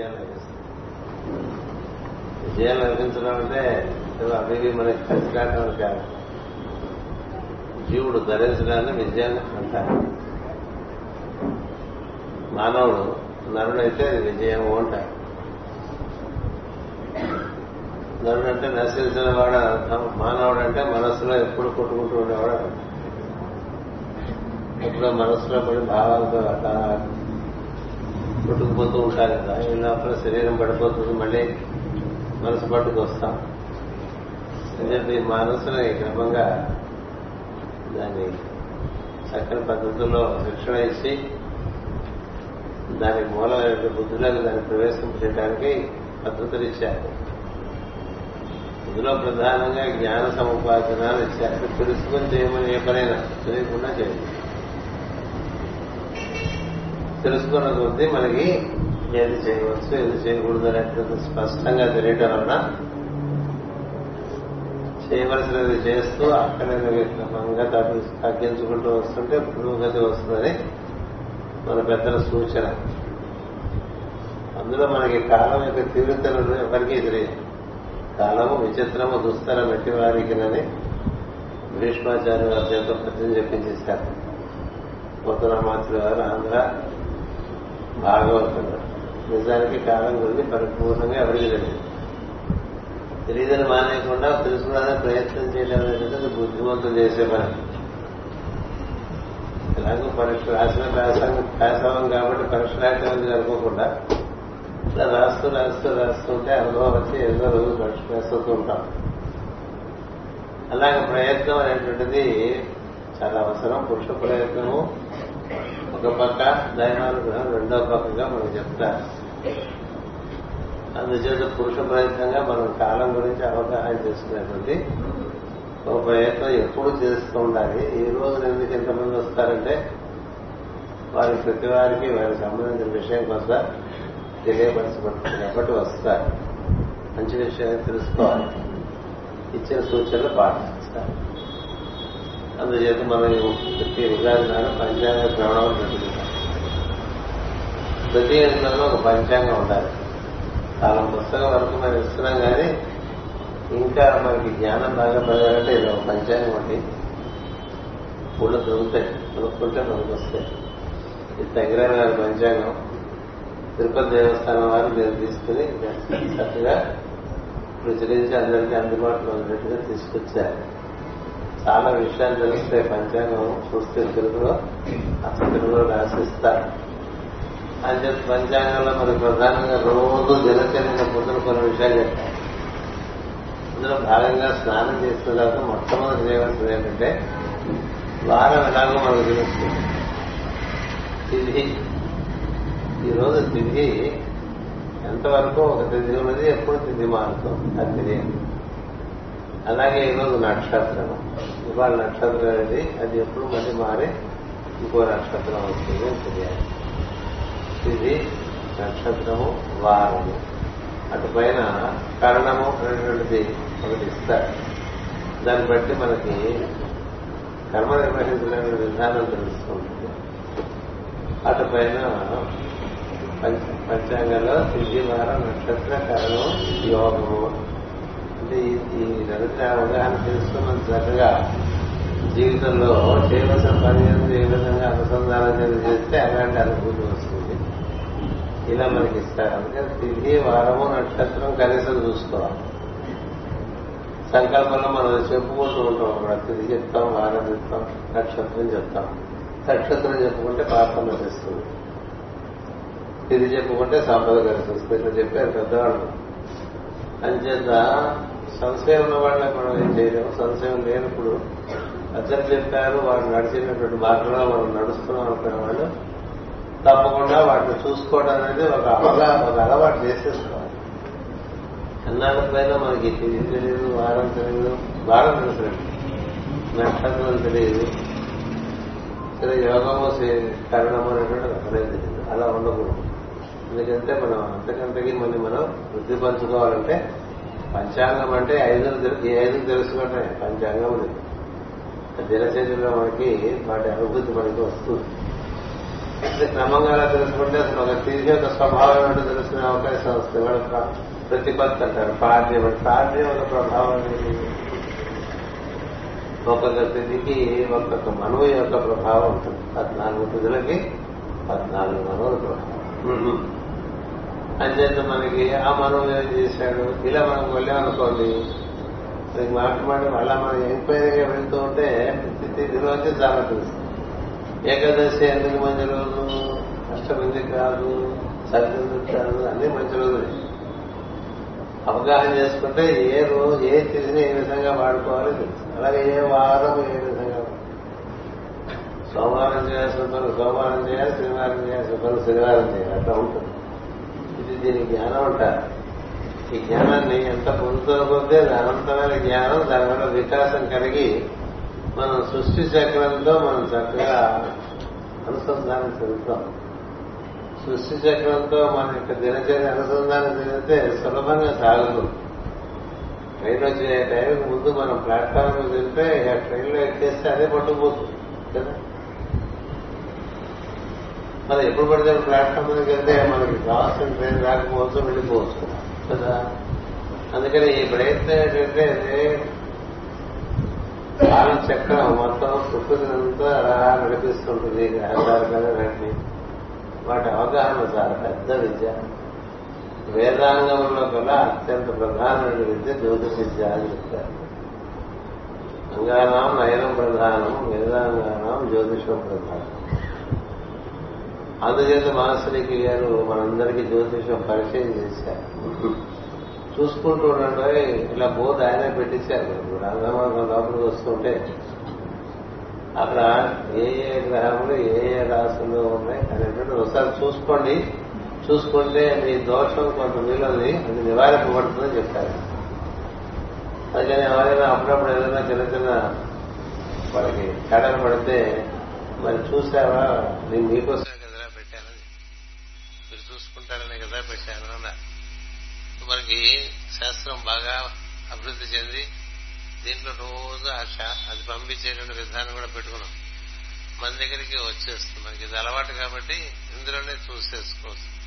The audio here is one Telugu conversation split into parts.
విజయం లభిస్తుంది విజయం లభించడం అంటే అవి మనకి కలిసి రావడం కాదు జీవుడు ధరించడాన్ని విజయాన్ని అంటారు. మానవుడు నరుడైతే అది విజయం అంటారు. నరుడు అంటే నశించిన వాడు అర్థం. మానవుడు అంటే మనస్సులో ఎప్పుడు కొట్టుకుంటూ ఉండేవాడు ఎప్పుడో మనస్సులో పడి భావాలతో అట్లా కొట్టుకుపోతూ ఉంటారు కదా ఈ లోపల శరీరం పడిపోతుంది మళ్ళీ మనసు పట్టుకు వస్తాం. అని చెప్పి మనసుని క్రమంగా దాన్ని చక్కని పద్ధతుల్లో శిక్షణ ఇచ్చి దాని మూలమైన బుద్ధులకు దాన్ని ప్రవేశించడానికి పద్ధతులు ఇచ్చారు. ఇందులో ప్రధానంగా జ్ఞాన సముపార్జనాలు ఇచ్చారు. తెలుసుకొని చేయమని ఏ పనైనా తెలియకుండా చేయాలి తెలుసుకున్న కొద్దీ మనకి ఏది చేయవచ్చు ఏది చేయకూడదు అనేది స్పష్టంగా తెలియటం వలన చేయవలసినది చేస్తూ అక్కడ క్రమంగా తగ్గి తగ్గించుకుంటూ వస్తుంటే పురోగతి వస్తుందని మన పెద్దల సూచన. అందులో మనకి కాలం యొక్క తీవ్రతలను ఎవరికీ తెలియదు. కాలము విచిత్రము దుస్తరం ఎట్టి వారికినని భీష్మాచార్య వారి చేత పద్యం చెప్పించేశారు పోతరామాచుల వారు ఆంధ్ర భాగవతుడు. నిజానికి కాలం గురించి పరిపూర్ణంగా ఎవరికి తెలియదు. తెలియదని మానేయకుండా తెలుసుకోవడానికి ప్రయత్నం చేయలేదు అనేది బుద్ధిమంతులు చేసే పని. ఎలాగో పరీక్ష రాసిన వ్యాసంగం వ్యాసవం కాబట్టి పరీక్ష రాయటం అనుకోకుండా ఇట్లా రాస్తూ రాస్తూ రాస్తుంటే అనుభవం వచ్చి ఎన్నో రోజులు పరీక్ష రాస్తూ ఉంటాం. అలాగే ప్రయత్నం అనేటువంటిది చాలా అవసరం. పురుష ప్రయత్నము ఒక పక్క దైవానుగ్రహం రెండో పక్కగా మనం చెప్తారు అందుచేత పురుష ప్రయత్నంగా మనం కాలం గురించి అవగాహన చేసుకునేటువంటి ఒక ప్రయత్నం ఎప్పుడు చేస్తూ ఉండాలి. ఈ రోజు ఎందుకు ఎంతమంది వస్తారంటే వారి ప్రతి వారికి వారికి సంబంధించిన విషయం కొంత తెలియపరచబడుతుంది కాబట్టి వస్తారు. మంచి విషయాన్ని తెలుసుకోవాలి. ఇచ్చిన సూచనలు పాటిస్తారు. అందుచేత మనం ప్రతి ఉగాది నాడు పంచాంగ శ్రవణం పెట్టుకుంటాం ప్రతి ఇంట్లో ఒక పంచాంగం ఉండాలి. చాలా పుస్తకం వరకు మనం ఇస్తున్నాం కానీ ఇంకా మనకి జ్ఞానం బాగా పెరగాలంటే ఇది ఒక పంచాంగం అండి పూలు దొరుకుతాయి కొనుక్కుంటే మనకు వస్తాయి. ఇది తగిరాని గారి పంచాంగం. తిరుపతి దేవస్థానం వారు మీరు తీసుకుని చక్కగా ప్రచురించి అందరికీ అందుబాటులో ఉన్నట్టుగా తీసుకొచ్చారు. చాలా విషయాలు తెలుస్తాయి పంచాంగం చూస్తే తెలుగులో అసలు తెలుగులో రాసిస్తారు. అని చెప్పి పంచాంగంలో మరి ప్రధానంగా రోజు దినచర్య పొద్దున కొన్ని విషయాలు చెప్తారు అందులో భాగంగా స్నానం చేసిన తర్వాత మొట్టమొదటి చేయవలసింది ఏంటంటే వారం ఎలాగో మనకు తెలుస్తుంది తిథి. ఈరోజు తిథి ఎంతవరకు ఒక తిథి ఉన్నది ఎప్పుడు తిథి మారుతుంది అది తెలియదు. అలాగే ఈరోజు నక్షత్రం. ఇవాళ నక్షత్రం అనేది అది ఎప్పుడు మళ్ళీ మారి ఇంకో నక్షత్రం వస్తుంది అని తెలియాలి. ఇది నక్షత్రము వారము. అటు పైన కరణము అనేటువంటిది ఒకటి ఇస్తారు. దాన్ని బట్టి మనకి కర్మ నిర్వహించలేని విధానం తెలుస్తుంది అటు పైన పంచ- పంచాంగంలో తిథి నక్షత్ర కరణం యోగము. అంటే ఈ- ఈ అవగాహన తెలుసుకున్న చక్కగా జీవితంలో చేయవలసిన పని ఏ విధంగా అనుసంధానం చేస్తే అలాంటి అనుభూతి వస్తుంది. ఇలా మనకి ఇస్తారు. అందుకని తిరిగి వారము నక్షత్రం కనీసం చూసుకోవాలి. సంకల్పంలో మనం చెప్పుకుంటూ ఉంటాం. అక్కడ తిరిగి చెప్తాం వారం చెప్తాం నక్షత్రం చెప్తాం. నక్షత్రం చెప్పుకుంటే పాపం నశిస్తుంది. తిరిగి చెప్పుకుంటే సంపద కలిసి వస్తుంది ఇట్లా చెప్పారు పెద్దవాళ్ళు. అంచేత సంశయం ఉన్న వాళ్ళకి మనం ఏం చేయలేము. సంశయం లేనప్పుడు అచ్చలు చెప్పారు వాళ్ళు నడిచినటువంటి మార్గంలో మనం నడుస్తున్నాం అనుకునే వాళ్ళు తప్పకుండా వాటిని చూసుకోవడం అనేది ఒక అవగాహన ఒక అలవాటు చేసేసుకోవాలి. అన్నాళ్ళ పైన మనకి తిరిగి తెలియదు వారం తెలియదు వారం తెలుసు నక్షత్రం తెలియదు. సరే యోగము సే- అనేటువంటి అక్కడే తెలియదు. అలా ఉండకూడదు. ఎందుకంటే మనం అంతకంతకి మళ్ళీ మనం వృద్ధి పంచుకోవాలంటే పంచాంగం అంటే ఐదు ఐదు తెలుసుకోవటమే పంచాంగం దినచర్యలో మనకి వాటి అనుభూతి మనకి వస్తుంది. క్రమంగా అలా తెలుసుకుంటే అసలు ఒక తిరిగి ఒక స్వభావం ఏంటో తెలుసుకునే అవకాశం వస్తుంది. వాడు ప్రతిపత్తి అంటారు. పాడ్యం పాడ్యం ఒక ప్రభావం ఏంటి? ఒక్కొక్క తిథికి ఒక్కొక్క మనువు యొక్క ప్రభావం ఉంటుంది. పద్నాలుగు తిథులకి పద్నాలుగు మనువుల ప్రభావం. అంచేత మనకి ఆ మనం ఏం చేశాడు? ఇలా మనం వెళ్ళామనుకోండి మనకి మాట్లాడి మళ్ళా మనం ఎంక్వైరీగా వెళ్తూ ఉంటే స్థితి దిలోకి చాలా తెలుసు ఏకాదశి ఎందుకు మంచి రోజు? అష్టం ఎందుకు కాదు సరిదిద్దు కాదు అన్ని మంచి రోజులు. అవగాహన చేసుకుంటే ఏ రోజు ఏ తిథిని ఏ విధంగా వాడుకోవాలి తెలుసు. అలాగే ఏ వారం ఏ విధంగా సోమవారం చేయాల్సిన పనులు సోమవారం చేయాలి శనివారం చేయాల్సిన పనులు శనివారం చేయాలి. అట్లా ఉంటుంది. దీని జ్ఞానం అంటారు. ఈ జ్ఞానాన్ని ఎంత పొందుతున్న కొద్దీ అనంతమైన జ్ఞానం దానివల్ల వికాసం కలిగి మనం సృష్టి చక్రంతో మనం చక్కగా అనుసంధానం చెందుతాం. సృష్టి చక్రంతో మన యొక్క దినచర్య అనుసంధానం చెందితే సులభంగా సాగుతుంది. ట్రైన్ వచ్చే టైంకి ముందు మనం ప్లాట్ఫామ్ తింటే ఆ ట్రైన్లో ఎక్కేస్తే అదే పట్టుకుపోతుంది కదా? మరి ఎప్పుడు పడితే ప్లాట్ఫామ్ మీదకి వెళ్తే మనకి కావాల్సిన ట్రైన్ రాకపోవచ్చు వెళ్ళిపోవచ్చు. కదా? అందుకని ఈ ప్రయత్నం ఏంటంటే కాలం చక్రం మొత్తం ప్రకృతినంతా అలా నడిపిస్తుంటుంది వాటి అవగాహన చాలా పెద్ద విద్య. వేదాంగంలో కల్లా అత్యంత ప్రధానమైన విద్య జ్యోతిష విద్య అని చెప్తారు. అంగానం నయనం ప్రధానం వేదాంగానం జ్యోతిషం ప్రధానం. అందుచేత మాసరికి గారు మనందరికీ జ్యోతిషం పరిచయం చేశారు. చూసుకుంటూ ఉండండి ఇలా బోధ ఆయన పెట్టించారు. రంగమాసం లోపలికి వస్తుంటే అక్కడ ఏ ఏ గ్రహములు ఏ ఏ రాశుల్లో ఉన్నాయి అనేటువంటి ఒకసారి చూసుకోండి. చూసుకుంటే మీ దోషం కొంత మీలోది అది నివారింపబడుతుందని చెప్పారు. అందుకని ఎవరైనా అప్పుడప్పుడు ఏదైనా చిన్న చిన్న వాళ్ళకి తేడాలు పడితే మరి చూసావా నేను మీకోసం కదరా పెట్టానని మీరు చూసుకుంటారనే కదా పెట్టాను అన్నారు మనకి శాస్త్రం బాగా అభివృద్ధి చెంది దీంట్లో రోజు ఆశ అది పంపించేటువంటి విధానం కూడా పెట్టుకున్నాం. మన దగ్గరికి వచ్చేస్తుంది. మనకి ఇది అలవాటు కాబట్టి ఇందులోనే చూసేసుకోవచ్చు.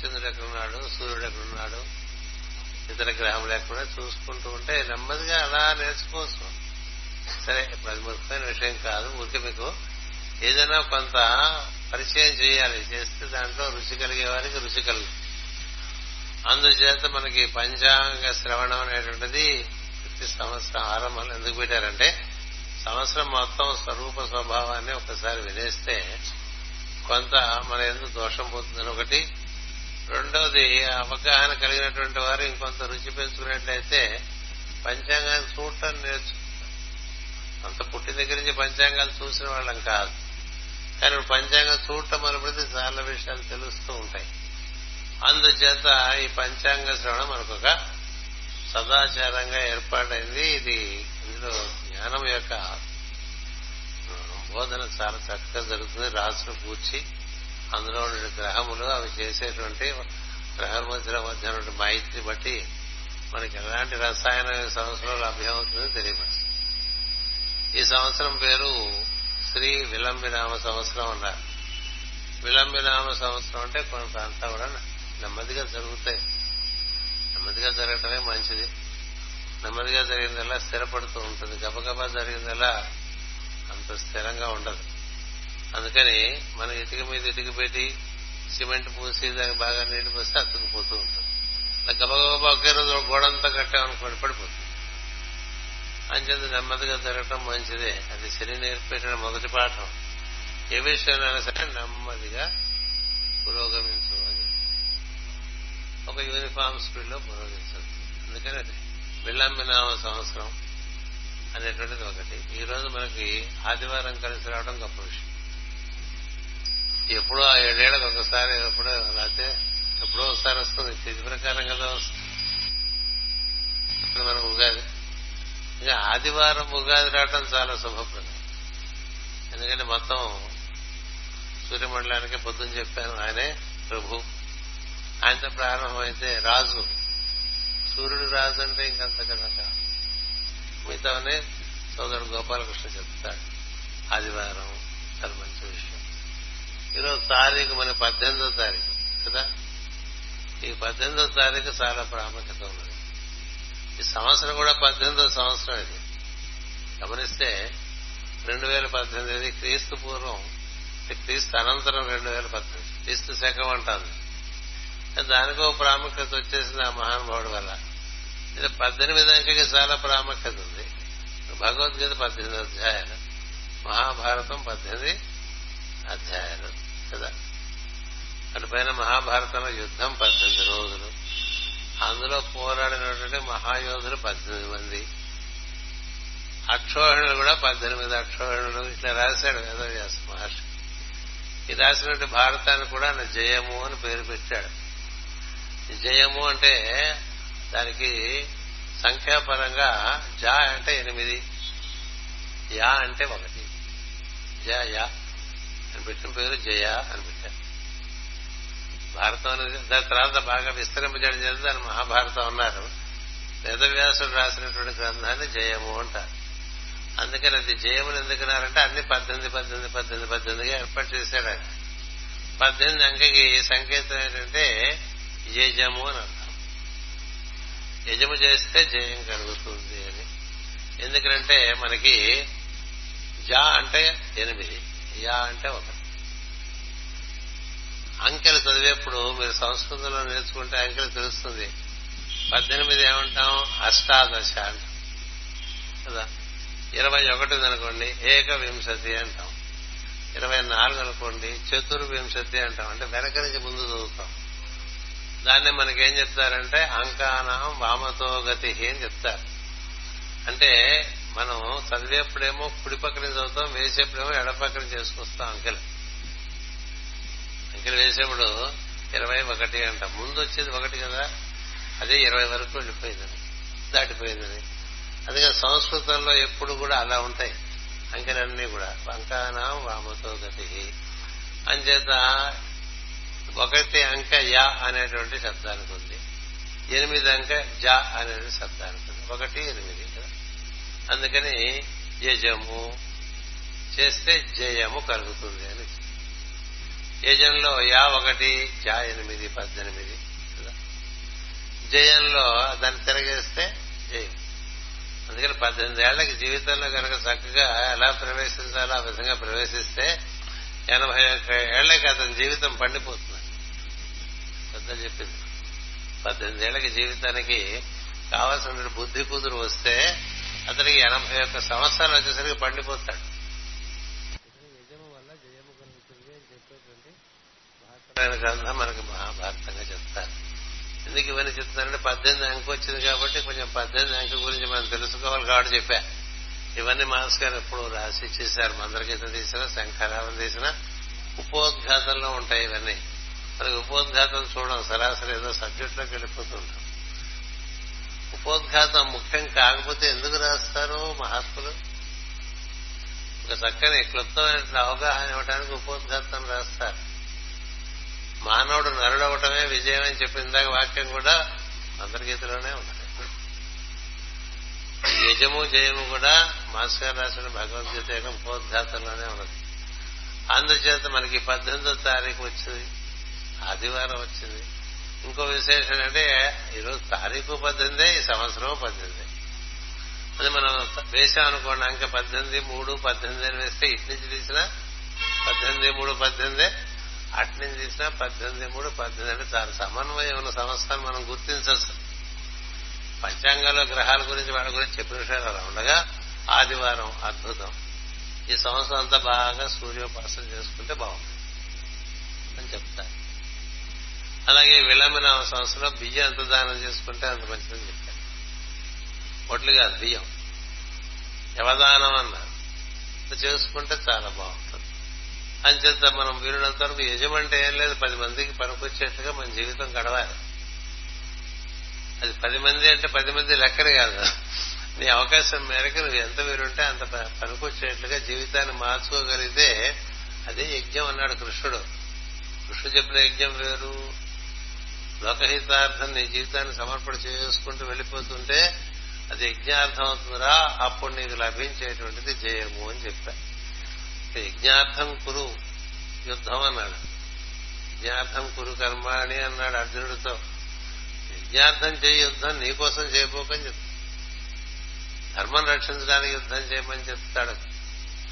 చంద్రుడు ఎక్కడున్నాడు సూర్యుడు ఎక్కడున్నాడు ఇతర గ్రహములు ఎక్కడ చూసుకుంటూ ఉంటే నెమ్మదిగా అలా నేర్చుకోవచ్చు. సరే ఇప్పుడు అది ముఖ్యమైన విషయం కాదు. ఊరికే మీకు ఏదైనా కొంత పరిచయం చేయాలి. చేస్తే దాంట్లో రుచి కలిగే వారికి రుచి కలుగుతుంది. అందుచేత మనకి పంచాంగ శ్రవణం అనేటువంటిది ప్రతి సంవత్సరం ఆరంభంలో ఎందుకు పెట్టారంటే సంవత్సరం మొత్తం స్వరూప స్వభావాన్ని ఒకసారి వినేస్తే కొంత మన ఎందుకు దోషం పోతుందని ఒకటి. రెండవది అవగాహన కలిగినటువంటి వారు ఇంకొంత రుచి పెంచుకున్నట్లయితే పంచాంగాన్ని చూడటం నేర్చు అంత పుట్టిన దగ్గర నుంచి పంచాంగాలు చూసిన వాళ్ళం కాదు. కానీ పంచాంగం చూడటం మొదలుపెడితే చాలా విషయాలు తెలుస్తూ ఉంటాయి. అందుచేత ఈ పంచాంగ శ్రవణం మనకు ఒక సదాచారంగా ఏర్పాటైంది. ఇది ఇందులో జ్ఞానం యొక్క బోధన చాలా చక్కగా జరుగుతుంది. రాసును కూర్చి అందులో ఉండే గ్రహములు అవి చేసేటువంటి గ్రహ మధ్య మధ్య మైత్రి బట్టి మనకి ఎలాంటి రసాయన సంవత్సరం లభ్యమవుతుందో తెలియదు ఈ సంవత్సరం పేరు శ్రీ విలంబినామ సంవత్సరం అన్నారు. విలంబినామ సంవత్సరం అంటే కొంత అంతా కూడా నెమ్మదిగా జరుగుతాయి. నెమ్మదిగా జరగటమే మంచిది. నెమ్మదిగా జరిగిందల్లా స్థిరపడుతూ ఉంటుంది. గబగబా జరిగిందల్లా అంత స్థిరంగా ఉండదు. అందుకని మనం ఇటుక మీద ఇటుక పెట్టి సిమెంట్ పూసి దానికి బాగా నీళ్ళు పోస్తే అతుకుపోతూ ఉంటుంది. ఇలా గబగబా ఒకే రోజు గోడంతా కట్టామనుకోండి పడిపోతుంది. అంచేది నెమ్మదిగా జరగటం మంచిదే. అది శని నేర్పేట మొదటి పాఠం. ఏ విషయంలో సరే నెమ్మదిగా పురోగమి ఒక యూనిఫామ్ స్పీడ్లో పురోగమించదు అందుకని అది విలంబినామ సంవత్సరం అనేటువంటిది ఒకటి. ఈ రోజు మనకి ఆదివారం కలిసి రావడం గొప్ప విషయం. ఎప్పుడో ఆ ఏడేళ్ళకి ఒకసారి ఎప్పుడో లేకపోతే ఎప్పుడో ఒకసారి వస్తుంది. తిథి ప్రకారం కదా వస్తుంది. మనకు ఉగాది. ఇంకా ఆదివారం ఉగాది రావడం చాలా శుభప్రదం. ఎందుకంటే మొత్తం సూర్యమండలానికి పొద్దున చెప్పాను. ఆయనే ప్రభు. ఆయనతో ప్రారంభమైతే రాజు. సూర్యుడు రాజు అంటే ఇంకంత కదా కాదు. సోదరుడు గోపాలకృష్ణ చెప్తాడు. ఆదివారం చాలా మంచి విషయం. ఈరోజు తారీఖు మన పద్దెనిమిదో తారీఖు కదా? ఈ పద్దెనిమిదో తారీఖు చాలా ప్రాముఖ్యత ఉన్నది. ఈ సంవత్సరం కూడా పద్దెనిమిదో సంవత్సరం ఇది. గమనిస్తే రెండు వేల పద్దెనిమిది క్రీస్తు పూర్వం క్రీస్తు అనంతరం రెండు వేల పద్దెనిమిది క్రీస్తు శకం అంటాను దానికో ప్రాముఖ్యత వచ్చేసింది ఆ మహానుభావుడు వల్ల. ఇది పద్దెనిమిది అంకెకి చాలా ప్రాముఖ్యత ఉంది. భగవద్గీత పద్దెనిమిది అధ్యాయాలు. మహాభారతం పద్దెనిమిది అధ్యాయాలు. కదా? అటుపైన మహాభారతంలో యుద్ధం పద్దెనిమిది రోజులు. అందులో పోరాడినటువంటి మహాయోధులు పద్దెనిమిది మంది. అక్షోహిణులు కూడా పద్దెనిమిది అక్షోహిణులు. ఇట్లా రాశాడు వేదవ్యాస మహర్షి. ఈ రాసినటువంటి భారతాన్ని కూడా ఆయన జయము అని పేరు పెట్టాడు. జయము అంటే దానికి సంఖ్యాపరంగా జా అంటే ఎనిమిది. యా అంటే ఒకటి. జ యా అని పెట్టిన పేరు జయ అని పెట్టారు. భారతం అనేది దాని తర్వాత బాగా విస్తరింపజేయడం జరిగింది. దాని మహాభారతం ఉన్నారు వేదవ్యాసుడు రాసినటువంటి గ్రంథాన్ని జయము అంటారు. అందుకని అది జయములు ఎందుకున్నారంటే అన్ని పద్దెనిమిది పద్దెనిమిది పద్దెనిమిది పద్దెనిమిదిగా ఏర్పాటు చేశాడు ఆయన. పద్దెనిమిది అంకెకి సంకేతం ఏంటంటే యజము అని అంటాం యజము చేస్తే జయం కలుగుతుంది అని. ఎందుకంటే మనకి జా అంటే ఎనిమిది యా అంటే ఒకటి. అంకెలు చదివేప్పుడు మీరు సంస్కృతంలో నేర్చుకుంటే అంకెలు తెలుస్తుంది. పద్దెనిమిది ఏమంటాం? అష్టాదశ అంటాం. కదా? ఇరవై ఒకటిది అనుకోండి ఏకవింశతి అంటాం. ఇరవై నాలుగు అనుకోండి చతుర్వింశతి అంటాం. అంటే వెనక నుంచి ముందు చదువుతాం. దాన్ని మనకేం చెప్తారంటే అంకానం వామతో గతి అని చెప్తారు. అంటే మనం చదివేప్పుడేమో కుడి పక్కన చదువుతాం వేసేప్పుడేమో ఎడపక్కన చేసుకొస్తాం అంకెలు. అంకెలు వేసేప్పుడు ఇరవై ఒకటి అంట. ముందు వచ్చేది ఒకటి కదా? అదే ఇరవై వరకు వెళ్ళిపోయిందని దాటిపోయిందని. అందుకని సంస్కృతంలో ఎప్పుడు కూడా అలా ఉంటాయి అంకెలన్నీ కూడా. వంకానం వామతో గతి అంచేత ఒకటి అంక యా అనేటువంటి శబ్దానికి ఉంది. ఎనిమిది అంక జా అనే శబ్దానికి ఉంది. ఒకటి ఎనిమిది కదా? అందుకని యజము చేస్తే జయము కలుగుతుంది అని. యజంలో యా ఒకటి జా ఎనిమిది పద్దెనిమిది కదా? జయంలో దాన్ని తిరగేస్తే జయం అందుకని పద్దెనిమిది ఏళ్ళకి జీవితంలో కనుక చక్కగా ఎలా ప్రవేశించాలో ఆ విధంగా ప్రవేశిస్తే ఎనభై ఒక్క ఏళ్ళకి అతని జీవితం పండిపోతుంది. పెద్ద చెప్పింది. పద్దెనిమిది ఏళ్ళకి జీవితానికి కావాల్సిన బుద్ధి కుదురు వస్తే అతనికి ఎనభై ఒక్క సంవత్సరాలు వచ్చేసరికి పండిపోతాడు. వల్ల గ్రంథం మనకి మహాభారతంగా చెప్తారు. ఎందుకు ఇవన్నీ చెప్తానంటే పద్దెనిమిది అంక వచ్చింది కాబట్టి కొంచెం పద్దెనిమిది అంక గురించి మనం తెలుసుకోవాలి కాబట్టి చెప్పా. ఇవన్నీ మాస్ గారు ఎప్పుడు రాసి ఇచ్చేశారు. మందరగీత తీసినా శంఖరావం తీసినా ఉపోద్ఘాతంలో ఉంటాయి ఇవన్నీ. మనకి ఉపోద్ఘాతం చూడడం సరాసరి ఏదో సబ్జెక్టులోకి వెళ్ళిపోతుంటాం ఉపోద్ఘాతం ముఖ్యం కాకపోతే ఎందుకు రాస్తారు మహాత్ములు? ఒక చక్కని క్లుప్తమైన అవగాహన ఇవ్వడానికి ఉపోద్ఘాతం రాస్తారు. మానవుడు నరుడవటమే విజయం అని చెప్పిందాక వాక్యం కూడా అంతర్గీతలోనే ఉన్నది. యజము జయము కూడా మాస్కర్ రాసిన భగవద్గీత యొక్క ఉపోద్ఘాతంలోనే ఉన్నది. అందుచేత మనకి పద్దెనిమిదో తారీఖు వచ్చింది. ఆదివారం వచ్చింది. ఇంకో విశేషం అంటే ఈరోజు తారీఖు పద్దెనిమిదే ఈ సంవత్సరం పద్దెనిమిది. అది మనం వేసాం అనుకోండి అంక పద్దెనిమిది మూడు పద్దెనిమిది అని వేస్తే ఇటు నుంచి తీసిన పద్దెనిమిది మూడు పద్దెనిమిది అటు నుంచి తీసిన పద్దెనిమిది మూడు పద్దెనిమిది అంటే చాలా సమన్వయం ఉన్న సంవత్సరాన్ని మనం గుర్తించచ్చు పంచాంగంలో గ్రహాల గురించి వాళ్ళ గురించి చెప్పిన విషయాలు అలా ఉండగా ఆదివారం అద్భుతం. ఈ సంవత్సరం అంతా బాగా సూర్యోపాసన చేసుకుంటే బాగుంది అని చెప్తారు. అలాగే విళంబిన సంవత్సరం బియ్యం ఎంత దానం చేసుకుంటే అంత మంచిదని చెప్పారు. ఒట్లు కాదు బియ్యం. యవదానం అన్నారు. చేసుకుంటే చాలా బాగుంటుంది. అంచేత మనం వీరునంత వరకు యజమంటే ఏం లేదు పది మందికి పనికొచ్చేట్టుగా మన జీవితం గడవాలి. అది పది మంది అంటే పది మంది లెక్కరు కాదు. నీ అవకాశం మేరకు నువ్వు ఎంత వీరుంటే అంత పనికొచ్చేట్లుగా జీవితాన్ని మార్చుకోగలిగితే అదే యజ్ఞం అన్నాడు కృష్ణుడు. కృష్ణుడు చెప్పిన యజ్ఞం వేరు లోకహితార్థం నీ జీవితాన్ని సమర్పణ చేసుకుంటూ వెళ్ళిపోతుంటే అది యజ్ఞార్థం అవుతుందిరా అప్పుడు నీకు లభించేటువంటిది జయము అని చెప్తా యజ్ఞార్థం కురు యుద్ధం అన్నాడు. యజ్ఞార్థం కురు కర్మాణి అన్నాడు అర్జునుడితో. యజ్ఞార్థం చేయి యుద్ధం నీకోసం చేయబోకని చెప్తాడు ధర్మం రక్షించడానికి యుద్ధం చేయమని చెప్తాడు.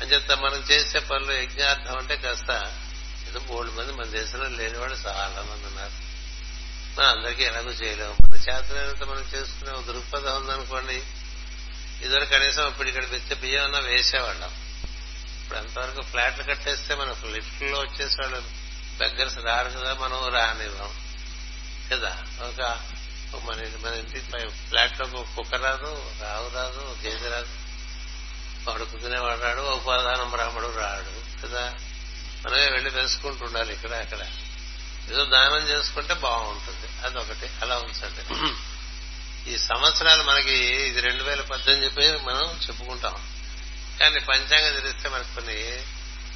అని చెప్తా మనం చేసే పనులు యజ్ఞార్థం అంటే కాస్త ఏదో మూడు మంది మన దేశంలో లేని వాళ్ళు చాలా మంది ఉన్నారు. మనం అందరికీ ఎలాగో చేయలేము. మన చేతనైనంత మనం చేసుకునే ఒక దృక్పథం ఉందనుకోండి. ఇదివరకు కనీసం ఇప్పుడు ఇక్కడ పెద్ద బియ్యం అన్నా వేసేవాళ్ళం. ఇప్పుడు అంతవరకు ఫ్లాట్లు కట్టేస్తే మనకు లిఫ్ట్లో వచ్చేసేవాళ్ళు బెగ్గర్స్ రారు కదా మనం రానివ్వం. కదా? ఒక మన మన ఇంటి పై ఫ్లాట్లో ఒక కుక్క రాదు రావు రాదు గేదె రాదు. వాడు కుదినేవాడు రాడు ఒక ప్రధానం బ్రాహ్మడు రాడు. కదా? మనమే వెళ్ళి ఉండాలి ఇక్కడ అక్కడ. ఏదో దానం చేసుకుంటే బాగుంటుంది. అదొకటి. అలా ఉంచండి. ఈ సంవత్సరాలు మనకి ఇది రెండు వేల పద్దెనిమిది చెప్పి మనం చెప్పుకుంటాం. కానీ పంచాంగం తెలిస్తే మనకు కొన్ని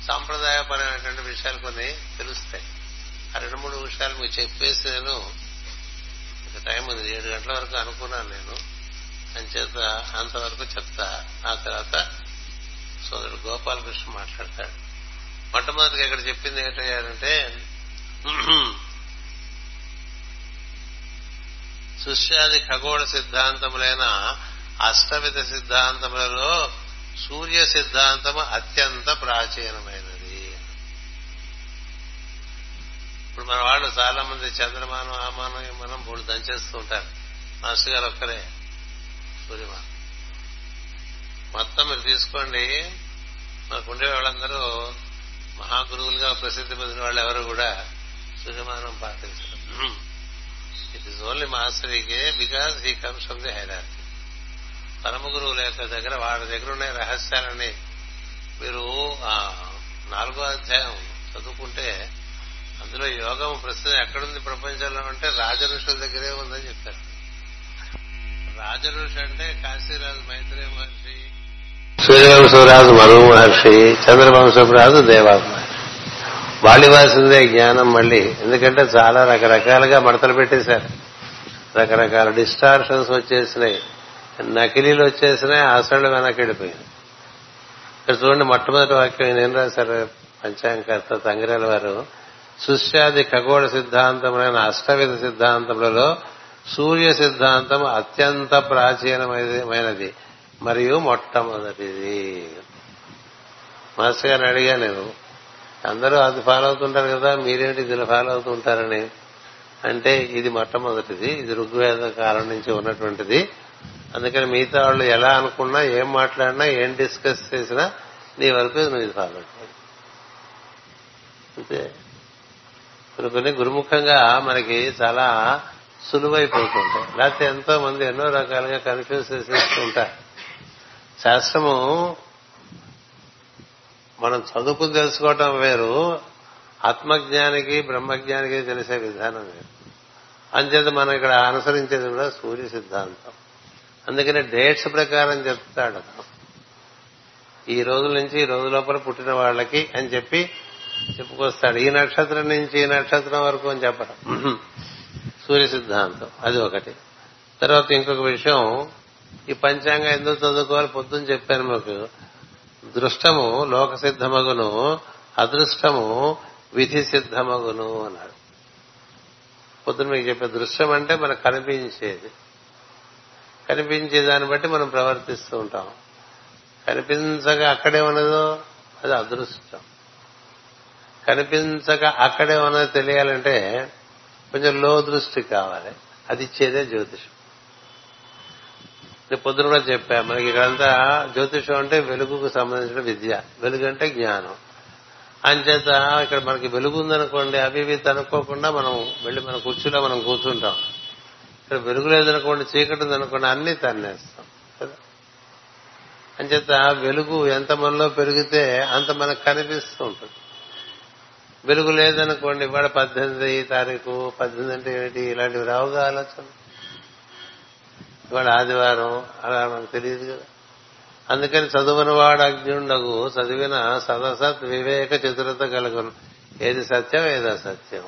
సాంప్రదాయపరమైనటువంటి విషయాలు కొన్ని తెలుస్తాయి. ఆ రెండు మూడు విషయాలు మీకు చెప్పేసి నేను ఇంకా టైం ఉంది. ఏడు గంటల వరకు అనుకున్నాను నేను. అంచేత అంతవరకు చెప్తా. ఆ తర్వాత సోదరుడు గోపాలకృష్ణ మాట్లాడతాడు. మొట్టమొదటిగా ఇక్కడ చెప్పింది ఏంటంటే సుష్యాది ఖగోళ సిద్ధాంతములైన అష్టవిధ సిద్ధాంతములలో సూర్య సిద్ధాంతము అత్యంత ప్రాచీనమైనది. ఇప్పుడు మన వాళ్ళు చాలా మంది చంద్రమానం ఆమానం మనం మూడు దంచేస్తూ ఉంటారు. మాస్టర్ గారు ఒక్కరే సూర్యమానం మొత్తం మీరు తీసుకోండి. మనకుండే వాళ్ళందరూ మహాగురువులుగా ప్రసిద్ధి పొందిన వాళ్ళు ఎవరు కూడా సూర్యమానం పాటించరు it is only మాస్టరీకే because he comes from the hierarchy పరమ గురువుల యొక్క దగ్గర వాడి దగ్గర ఉన్న రహస్యాలని మీరు ఆ నాలుగో అధ్యాయం చదువుకుంటే అందులో యోగం ప్రస్తుతం ఎక్కడుంది ప్రపంచంలో అంటే రాజఋషుల దగ్గరే ఉందని చెప్పారు. రాజఋషి అంటే కాశీరాజు మైత్రేయ మహర్షి సూర్యవంశరాజు మను మహర్షి చంద్రవంశపు రాజు దేవా మహర్షి. వాళ్ళు ఇవ్వాల్సిందే జ్ఞానం మళ్ళీ. ఎందుకంటే చాలా రకరకాలుగా మడతలు పెట్టేశారు. రకరకాల డిస్టార్షన్స్ వచ్చేసినాయి. నకిలీలు వచ్చేసినాయి అసలు వెనకెడిపోయింది ఇక్కడ చూడండి మొట్టమొదటి వాక్యం ఈయన ఏం రాశారు? పంచాంగకర్త తంగిరాల వారు సుష్యాది ఖగోళ సిద్ధాంతములైన అష్టవిధ సిద్ధాంతములలో సూర్య సిద్ధాంతం అత్యంత ప్రాచీనమైనది మరియు మొట్టమొదటిది. మాస్టర్ గారిని అడిగా నేను అందరూ అది ఫాలో అవుతుంటారు కదా మీరేంటి ఇది ఫాలో అవుతుంటారని అంటే ఇది మొట్టమొదటిది ఇది ఋగ్వేద కాలం నుంచి ఉన్నటువంటిది. అందుకని మిగతా వాళ్ళు ఎలా అనుకున్నా ఏం మాట్లాడినా ఏం డిస్కస్ చేసినా నీ వరకు నువ్వు ఇది ఫాలో అంతే. కొన్ని గురుముఖంగా మనకి చాలా సులువైపోతుంటాయి. లేకపోతే ఎంతో మంది ఎన్నో రకాలుగా కన్ఫ్యూజ్ చేసేస్తుంటారు శాస్త్రము మనం చదువుకుని తెలుసుకోవటం వేరు ఆత్మజ్ఞానికి బ్రహ్మజ్ఞానికి తెలిసే విధానం వేరు. అంచేత మనం ఇక్కడ అనుసరించేది కూడా సూర్య సిద్ధాంతం. అందుకని డేట్స్ ప్రకారం చెప్తాడు ఈ రోజుల నుంచి ఈ రోజు లోపల పుట్టిన వాళ్ళకి అని చెప్పి చెప్పుకొస్తాడు. ఈ నక్షత్రం నుంచి ఈ నక్షత్రం వరకు అని చెప్పడం. సూర్య సిద్ధాంతం. అది ఒకటి. తర్వాత ఇంకొక విషయం ఈ పంచాంగం ఎందుకు చదువుకోవాలి? పొద్దున్న చెప్పాను మీకు. దృష్టము లోక సిద్ధమగును అదృష్టము విధి సిద్ధమగును అన్నాడు. పొద్దున మీకు చెప్పే దృశ్యం అంటే మనకు కనిపించేది. కనిపించే దాన్ని బట్టి మనం ప్రవర్తిస్తూ ఉంటాం. కనిపించక అక్కడే ఉన్నదో అది అదృష్టం. కనిపించక అక్కడే ఉన్నది తెలియాలంటే కొంచెం లో దృష్టి కావాలి. అది ఇచ్చేదే జ్యోతిషం. పొద్దున కూడా చెప్పా. మనకి ఇక్కడంతా జ్యోతిషం అంటే వెలుగుకు సంబంధించిన విద్య. వెలుగు అంటే జ్ఞానం. అంచేత ఇక్కడ మనకి వెలుగు ఉందనుకోండి అవి ఇవి తనుకోకుండా మనం వెళ్ళి మన కుర్చీలో మనం కూర్చుంటాం. ఇక్కడ వెలుగు లేదనుకోండి చీకటి ఉందనుకోండి అన్ని తన్నేస్తాం. కదా? అంచేత వెలుగు ఎంత మనలో పెరిగితే అంత మనకు కనిపిస్తూ ఉంటుంది. వెలుగు లేదనుకోండి ఇవాళ పద్దెనిమిది తారీఖు పద్దెనిమిది అంటే ఏంటి ఇలాంటివి రావుగా ఆలోచన ఇవాళ ఆదివారం అలా మనకు తెలియదు కదా. అందుకని చదువున వాడు అజ్ఞుండగు చదివిన సదసత్ వివేక చతురత కలుగును. ఏది సత్యం ఏది అసత్యం?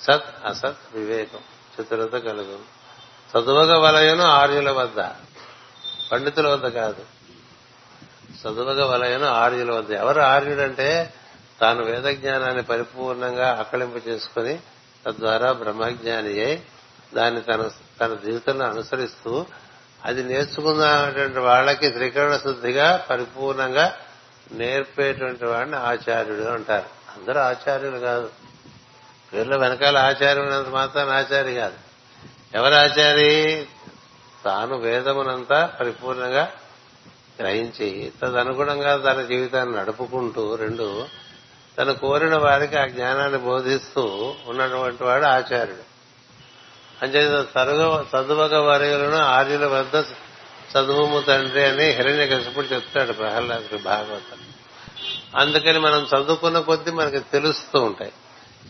సత్ అసత్ వివేకం చతురత కలుగును. చదువగ వలయను ఆర్యుల వద్ద పండితుల వద్ద కాదు. చదువగ వలయను ఆర్యుల వద్ద. ఎవరు ఆర్యుడంటే తాను వేద జ్ఞానాన్ని పరిపూర్ణంగా ఆకలింపు చేసుకుని తద్వారా బ్రహ్మజ్ఞాని అయి దాన్ని తన తన జీవితంలో అనుసరిస్తూ అది నేర్చుకున్నటువంటి వాళ్ళకి త్రికరణ శుద్ధిగా పరిపూర్ణంగా నేర్పేటువంటి వాడిని ఆచార్యుడు అంటారు. అందరూ ఆచార్యులు కాదు. వీళ్ళ వెనకాల ఆచార్యునంత మాత్రం ఆచారి కాదు. ఎవరు ఆచారి? తాను వేదమునంతా పరిపూర్ణంగా గ్రహించి తదనుగుణంగా తన జీవితాన్ని నడుపుకుంటూ రెండు తను కోరిన వారికి ఆ జ్ఞానాన్ని బోధిస్తూ ఉన్నటువంటి వాడు ఆచార్యుడు. అంచేత చదువు చదువక వరగలను ఆర్యుల వద్ద చదువుము తండ్రి అని హిరణ్య కసిపుడు చెప్తాడు ప్రహ్లాదుడు భాగవతం. అందుకని మనం చదువుకున్న కొద్దీ మనకి తెలుస్తూ ఉంటాయి.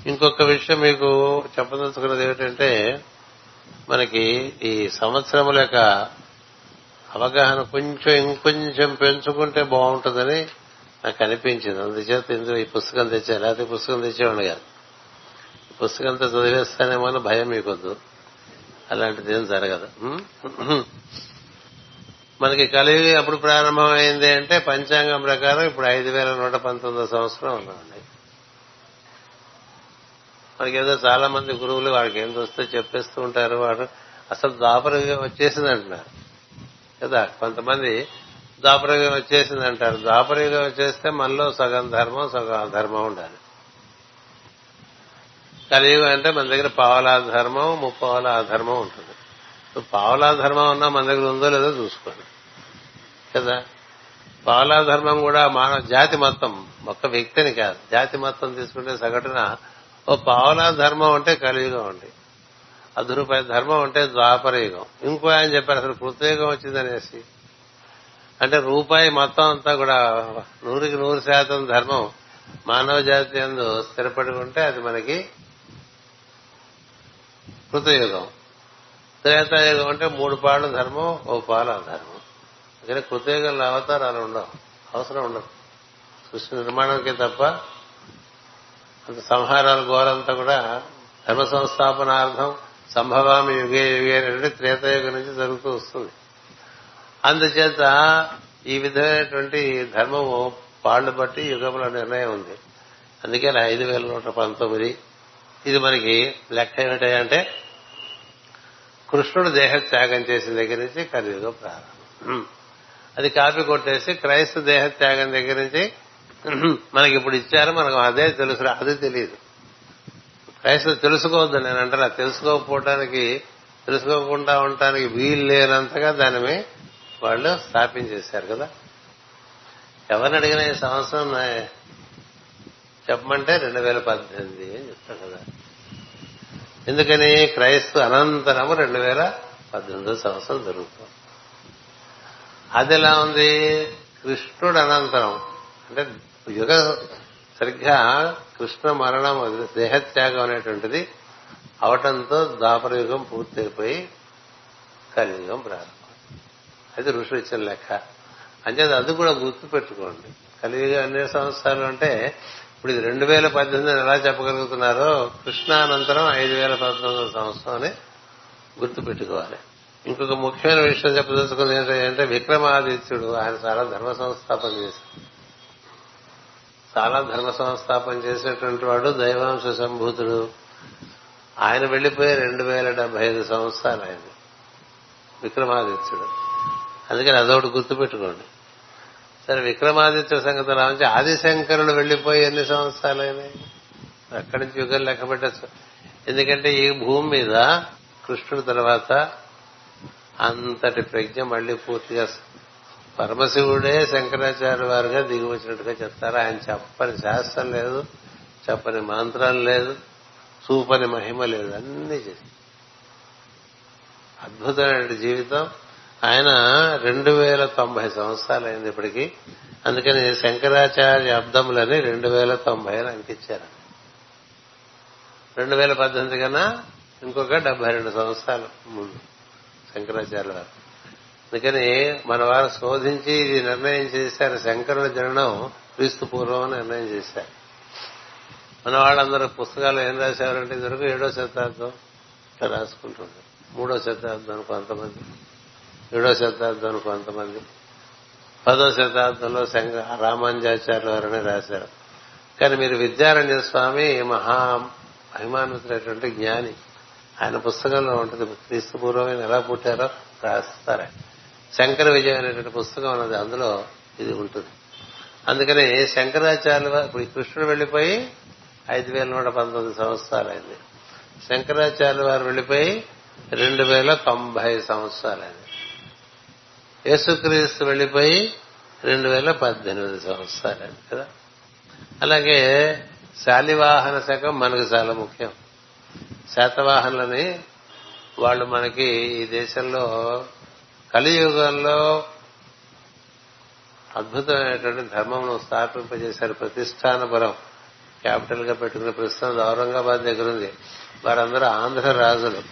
ఇంకొక విషయం మీకు చెప్పదలుచుకున్నది ఏమిటంటే మనకి ఈ సంవత్సరముల యొక్క అవగాహన కొంచెం ఇంకొంచెం పెంచుకుంటే బాగుంటుందని నాకు అనిపించింది. అందుచేత ఇందులో ఈ పుస్తకం తెచ్చా లేకపోతే పుస్తకం తెచ్చేవాడు కాదు. ఈ పుస్తకంతో చదివేస్తానేమో అని భయం మీకొద్దు. అలాంటిది ఏం జరగదు మనకి కలిగి అప్పుడు ప్రారంభమైంది అంటే పంచాంగం ప్రకారం ఇప్పుడు ఐదు వేల నూట పంతొమ్మిదో సంవత్సరం ఉన్నామండి మనకి ఏదో చాలా మంది గురువులు వాడికి ఏం వస్తే చెప్పేస్తూ ఉంటారు వాడు అసలు దాపరగా వచ్చేసింది అంటున్నారు కదా కొంతమంది దాపరగా వచ్చేసింది అంటారు దాపరయుగం వచ్చేస్తే మనలో సగం ధర్మం సగం అధర్మం ఉండాలి. కలియుగం అంటే మన దగ్గర పావలా ధర్మం ముప్పావల అధర్మం ఉంటుంది. పావలా ధర్మం ఉన్నా మన దగ్గర ఉందో లేదో చూసుకోండి. కదా? పావలా ధర్మం కూడా మానవ జాతి మొత్తం ఒక్క వ్యక్తిని కాదు. జాతి మొత్తం తీసుకుంటే సగటున ఓ పావలా ధర్మం అంటే కలియుగం అండి. అదురుపై ధర్మం అంటే ద్వాపరయుగం ఇంకో ఆయన చెప్పారు అసలు కృతయుగం వచ్చిందనేసి. అంటే రూపాయి మొత్తం అంతా కూడా నూరుకి నూరు శాతం ధర్మం మానవ జాతి అందు స్థిరపడి ఉంటే అది మనకి కృతయుగం. త్రేతాయుగం అంటే మూడు పాళ్ళు ధర్మం ఓ పాలు అధర్మం అందుకని కృతయుగంలో అవతారాలు ఉండవు. అవసరం ఉండదు. సృష్టి నిర్మాణంకే తప్ప అంత సంహారాలు ఘోరంతా కూడా ధర్మ సంస్థాపనార్థం సంభవామి యుగే యుగే అంటే త్రేతాయుగం నుంచి జరుగుతూ వస్తుంది. అందుచేత ఈ విధమైనటువంటి ధర్మము పాళ్ళు బట్టి యుగంలో నిర్ణయం ఉంది. అందుకే ఐదు వేల నూట పంతొమ్మిది. ఇది మనకి లెక్క ఏమిటంటే కృష్ణుడు దేహ త్యాగం చేసిన దగ్గర నుంచి కలియుగం ప్రారంభం. అది కాపీ కొట్టేసి క్రైస్త దేహ త్యాగం దగ్గర నుంచి మనకి ఇప్పుడు ఇచ్చారు మనకు అదే తెలుసు అదే తెలియదు. క్రైస్తవ తెలుసుకోవద్దు నేను అంటాను తెలుసుకోకపోవటానికి తెలుసుకోకుండా ఉండటానికి వీలు లేనంతగా దానిని వాళ్ళు స్థాపించేశారు కదా. ఎవరిని అడిగిన ఈ సంవత్సరం చెప్పమంటే రెండు వేల పద్దెనిమిది అని చెప్తారు కదా. ఎందుకని క్రైస్తు అనంతరము రెండు వేల పద్దెనిమిదో సంవత్సరం జరుగుతుంది. అది ఎలా ఉంది? కృష్ణుడు అనంతరం అంటే యుగ సరిగ్గా కృష్ణ మరణం దేహత్యాగం అనేటువంటిది అవటంతో ద్వాపర యుగం పూర్తయిపోయి కలియుగం ప్రారంభం. అది ఋషులు ఇచ్చిన లెక్క. అంచేది అది కూడా గుర్తు పెట్టుకోండి కలియుగం ఎన్ని సంవత్సరాలు అంటే ఇప్పుడు ఇది రెండు వేల పద్దెనిమిది ఎలా చెప్పగలుగుతున్నారో కృష్ణానంతరం ఐదు వేల పంతొమ్మిదో సంవత్సరం అని గుర్తు పెట్టుకోవాలి ఇంకొక ముఖ్యమైన విషయం చెప్పదలుచుకుంది ఏంటంటే విక్రమాదిత్యుడు ఆయన చాలా ధర్మ సంస్థాపన చేశాడు. చాలా ధర్మ సంస్థాపన చేసినటువంటి వాడు దైవాంశ సంభూతుడు. ఆయన వెళ్ళిపోయి రెండు వేల డెబ్బై ఐదు సంవత్సరాలు ఆయన. విక్రమాదిత్యుడు. అందుకని అదొకటి గుర్తుపెట్టుకోండి. సరే విక్రమాదిత్య సంగతి రావచ్చు ఆదిశంకరుడు వెళ్ళిపోయి ఎన్ని సంవత్సరాలు అయినాయి అక్కడి నుంచి యుగం లెక్క పెట్టచ్చు. ఎందుకంటే ఈ భూమి మీద కృష్ణుడి తర్వాత అంతటి ప్రజ్ఞ మళ్ళీ పూర్తిగా పరమశివుడే శంకరాచార్య వారుగా దిగి వచ్చినట్టుగా చెప్తారు. ఆయన చెప్పని శాస్త్రం లేదు చెప్పని మంత్రం లేదు చూపని మహిమ లేదు. అన్ని చేసి అద్భుతమైన జీవితం. ఆయన రెండు వేల తొంభై సంవత్సరాలు అయింది ఇప్పటికీ అందుకని శంకరాచార్య అబ్దములని రెండు వేల తొంభై అని అంకించారు. రెండు వేల పద్దెనిమిది కన్నా ఇంకొక డెబ్బై రెండు సంవత్సరాలు ముందు శంకరాచార్య వారు. అందుకని మన వారు శోధించి ఇది నిర్ణయం చేశారు. శంకరుల జననం క్రీస్తు పూర్వం అని నిర్ణయం చేశారు. మన వాళ్ళందరూ పుస్తకాలు ఏం రాశారంటే ఇదివరకు ఏడో శతాబ్దం ఇట్లా రాసుకుంటున్నారు మూడో శతాబ్దం కొంతమంది. ఏడో శతాబ్దం కొంతమంది పదో శతాబ్దంలో శంక రామానుజాచార్యుల వారని రాశారు. కానీ మీరు విద్యారణ్య స్వామి మహా అభిమానుతున్నటువంటి జ్ఞాని. ఆయన పుస్తకంలో ఉంటుంది క్రీస్తు పూర్వమైన ఎలా పుట్టారో రాస్తారు. శంకర విజయం అనేటువంటి పుస్తకం ఉన్నది అందులో ఇది ఉంటుంది. అందుకని శంకరాచార్యులు వారు- ఇప్పుడు కృష్ణుడు వెళ్ళిపోయి ఐదు వేల నూట పంతొమ్మిది సంవత్సరాలైంది. శంకరాచార్యుల వారు వెళ్ళిపోయి రెండు వేల తొంభై సంవత్సరాలైంది. యేసుక్రీస్తు వెళ్ళిపోయి రెండు వేల పద్దెనిమిది సంవత్సరాలు కదా? అలాగే శాలివాహన శకం మనకు చాలా ముఖ్యం. శాతవాహనులని వాళ్ళు మనకి ఈ దేశంలో కలియుగంలో అద్భుతమైనటువంటి ధర్మమును స్థాపింపజేశారు. ప్రతిష్టానపురం క్యాపిటల్గా పెట్టుకున్న ప్రస్తుతం ఔరంగాబాద్ దగ్గర ఉంది. వారందరూ ఆంధ్ర రాజులు.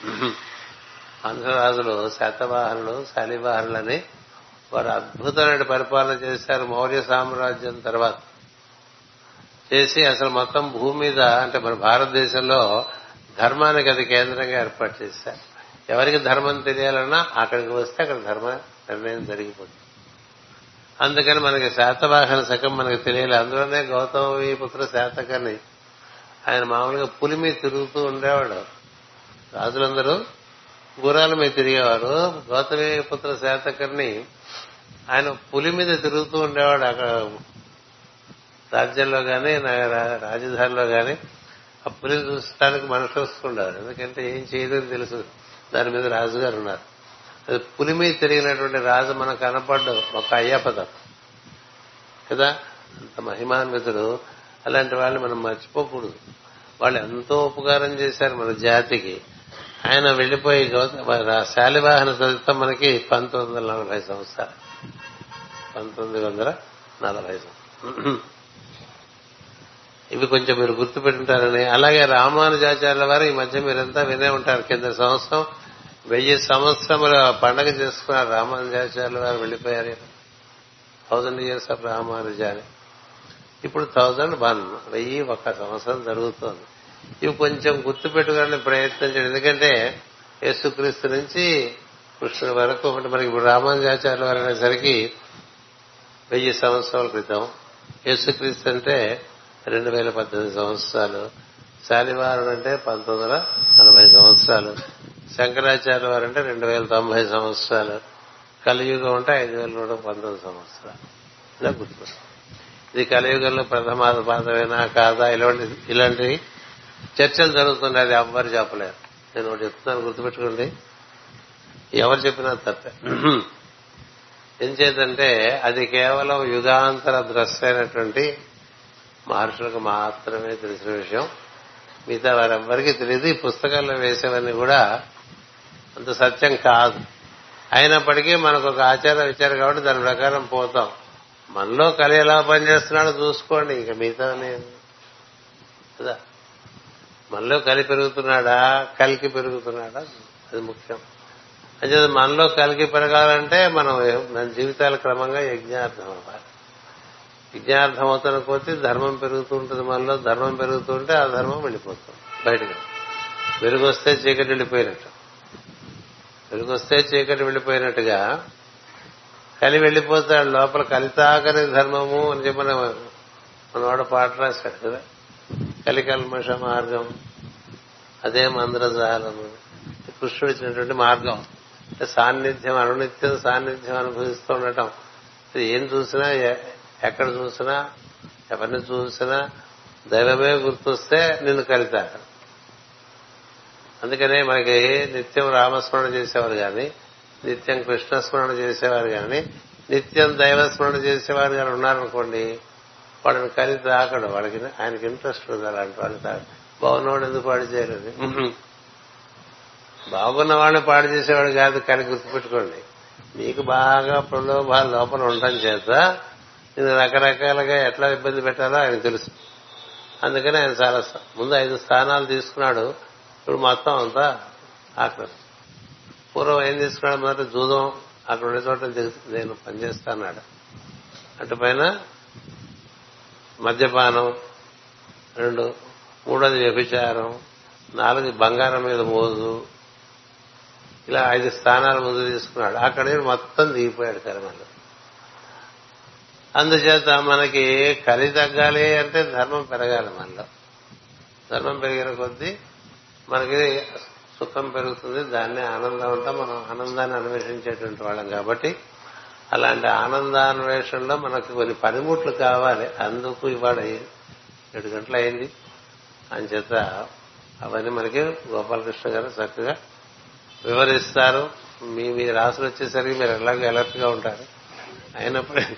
ఆంధ్ర రాజులు శాతవాహనులు శాలివాహనులని వారు అద్భుతమైన పరిపాలన చేశారు మౌర్య సామ్రాజ్యం తర్వాత. చేసి అసలు మొత్తం భూమి మీద అంటే మన భారతదేశంలో ధర్మానికి అది కేంద్రంగా ఏర్పాటు చేశారు. ఎవరికి ధర్మం తెలియాలన్నా అక్కడికి వస్తే అక్కడ ధర్మ నిర్ణయం జరిగిపోతుంది. అందుకని మనకి శాతవాహన శకం మనకి తెలియాలి. అందులోనే గౌతమి పుత్ర శాతకర్ణి. ఆయన మామూలుగా పులి మీద తిరుగుతూ ఉండేవాడు. రాజులందరూ గుర్రాల మీద తిరిగేవారు. గౌతమి పుత్ర శాతకర్ణి ఆయన పులి మీద తిరుగుతూ ఉండేవాడు అక్కడ రాజ్యంలో గాని రాజధానిలో గాని. ఆ పులిని చూసడానికి మనుషులు వస్తుండారు ఎందుకంటే ఏం చేయదని తెలుసు. దాని మీద రాజుగారు ఉన్నారు. అది పులి మీద తిరిగినటువంటి రాజు మనకు కనపడ్డు. ఒక అయ్యపదం. కదా? అంత మహిమాన్వితుడు. అలాంటి వాళ్ళని మనం మర్చిపోకూడదు. వాళ్ళు ఎంతో ఉపకారం చేశారు మన జాతికి. ఆయన వెళ్ళిపోయి శాలివాహన చరిత్ర మనకి పంతొమ్మిది వందల నలభై సంవత్సరాలు. పంతొమ్మిది వందల నలభై సంవత్సరాలు. ఇవి కొంచెం మీరు గుర్తుపెట్టుంటారని. అలాగే రామానుజాచార్యుల వారు ఈ మధ్య మీరంతా వినే ఉంటారు. కింద సంవత్సరం వెయ్యి సంవత్సరముల పండగ చేసుకున్నారు రామానుజాచార్యుల వారు వెళ్ళిపోయారు థౌజండ్ ఇయర్స్ ఆఫ్ రామానుజాని ఇప్పుడు థౌజండ్ వన్ వెయ్యి ఒక సంవత్సరం జరుగుతోంది. ఇవి కొంచెం గుర్తు పెట్టుకోవాలని ప్రయత్నించండి. ఎందుకంటే యేసుక్రీస్తు నుంచి కృష్ణుడి వరకు అంటే మనకి ఇప్పుడు రామానుజాచార్యుల వారు అనేసరికి వెయ్యి సంవత్సరాల క్రితం యేసుక్రీస్తు అంటే రెండు వేల పద్దెనిమిది సంవత్సరాలు. శాలివారం అంటే పంతొమ్మిది వందల నలభై సంవత్సరాలు. శంకరాచార్య వారు అంటే రెండు వేల తొంభై సంవత్సరాలు. కలియుగం అంటే ఐదు వేల నూట పంతొమ్మిది సంవత్సరాలు. ఇలా గుర్తు ఇది కలియుగంలో ప్రథమాద పాదమైనా కాదా? ఇలాంటి ఇలాంటివి చర్చలు జరుగుతున్నాయి అది ఎవ్వరు చెప్పలేరు. నేను ఒకటి చెప్తున్నాను గుర్తుపెట్టుకోండి. ఎవరు చెప్పినా తప్పే. ఏం అది కేవలం యుగాంతర ద్రష్ట అయినటువంటి మహర్షులకు మాత్రమే తెలిసిన విషయం. మిగతా వారెవ్వరికీ తెలియదు. ఈ పుస్తకాల్లో వేసేవన్నీ కూడా అంత సత్యం కాదు. అయినప్పటికీ మనకు ఒక ఆచారం ఇచ్చారు కాబట్టి దాని ప్రకారం పోతాం. మనలో కళ ఎలా పనిచేస్తున్నాడో చూసుకోండి. ఇంకా మిగతా కదా? మనలో కలి పెరుగుతున్నాడా? కలికి పెరుగుతున్నాడా? అది ముఖ్యం. అంటే మనలో కలికి పెరగాలంటే మనం మన జీవితాల క్రమంగా యజ్ఞార్థం అవ్వాలి యజ్ఞార్థం అవుతున్న కొద్దీ ధర్మం పెరుగుతూ ఉంటుంది మనలో ధర్మం పెరుగుతుంటే ఆ ధర్మం వెళ్ళిపోతుంది బయటకు. వెలుగొస్తే చీకటి వెళ్ళిపోయినట్టు. వెలుగొస్తే చీకటి వెళ్ళిపోయినట్టుగా కలి వెళ్ళిపోతాడు. లోపల కలితాకరి ధర్మము అని చెప్పిన మనవాడు పాట రాశాడు కదా? కలికల్మష మార్గం అదే మంద్రజాలము. కృష్ణుడు ఇచ్చినటువంటి మార్గం. సాన్నిధ్యం అనునిత్యం సాన్నిధ్యం అనుభవిస్తూ ఉండటం. ఏం చూసినా ఎక్కడ చూసినా ఎవరిని చూసినా దైవమే గుర్తొస్తే నిన్ను కలితారు. అందుకనే మనకి నిత్యం రామస్మరణ చేసేవారు కానీ నిత్యం కృష్ణస్మరణ చేసేవారు కాని నిత్యం దైవస్మరణ చేసేవారు కానీ ఉన్నారనుకోండి వాళ్ళని కలిసి తాకడు. వాళ్ళకి ఆయనకి ఇంట్రెస్ట్ ఉంది అలాంటి వాళ్ళు తాకడు బాగున్నవాడు ఎందుకు పాడు చేయలేదు? బాగున్న వాళ్ళని పాడు చేసేవాడు కాదు కానీ గుర్తుపెట్టుకోండి. మీకు బాగా ప్రలోభాలు లోపల ఉండటం చేత నేను రకరకాలుగా ఎట్లా ఇబ్బంది పెట్టాలో ఆయన తెలుసు. అందుకని ఆయన చాలా ముందు ఐదు స్థానాలు తీసుకున్నాడు. ఇప్పుడు మొత్తం అంతా అక్కడ పూర్వం ఏం తీసుకున్నాడు? మొదట జూదం. అక్కడ ఉండే చోట నేను పనిచేస్తాన్నాడు అటు పైన మద్యపానం రెండు మూడోది వ్యభిచారం నాలుగు బంగారం మీద మోజు ఇలా ఐదు స్థానాలు ముందు తీసుకున్నాడు. అక్కడ మొత్తం దిగిపోయాడు కర్మలు. అందుచేత మనకి కలి తగ్గాలి అంటే ధర్మం పెరగాలి మనలో. ధర్మం పెరిగిన కొద్దీ మనకి సుఖం పెరుగుతుంది దాన్ని ఆనందం ఉంటాం మనం ఆనందాన్ని అన్వేషించేటువంటి వాళ్ళం కాబట్టి అలాంటి ఆనందాన్వేషణలో మనకు కొన్ని పనిముట్లు కావాలి. అందుకు ఇవాళ ఏడు గంటలు అయింది. అంచేత అవన్నీ మనకి గోపాలకృష్ణ గారు చక్కగా వివరిస్తారు. మీ మీ రాసులు వచ్చేసరికి మీరు ఎలాగో అలర్ట్గా ఉంటారు. అయినప్పటికీ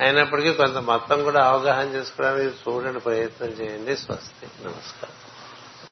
అయినప్పటికీ కొంత మొత్తం కూడా అవగాహన చేసుకోవడానికి చూడండి ప్రయత్నం చేయండి. స్వస్తి. నమస్కారం.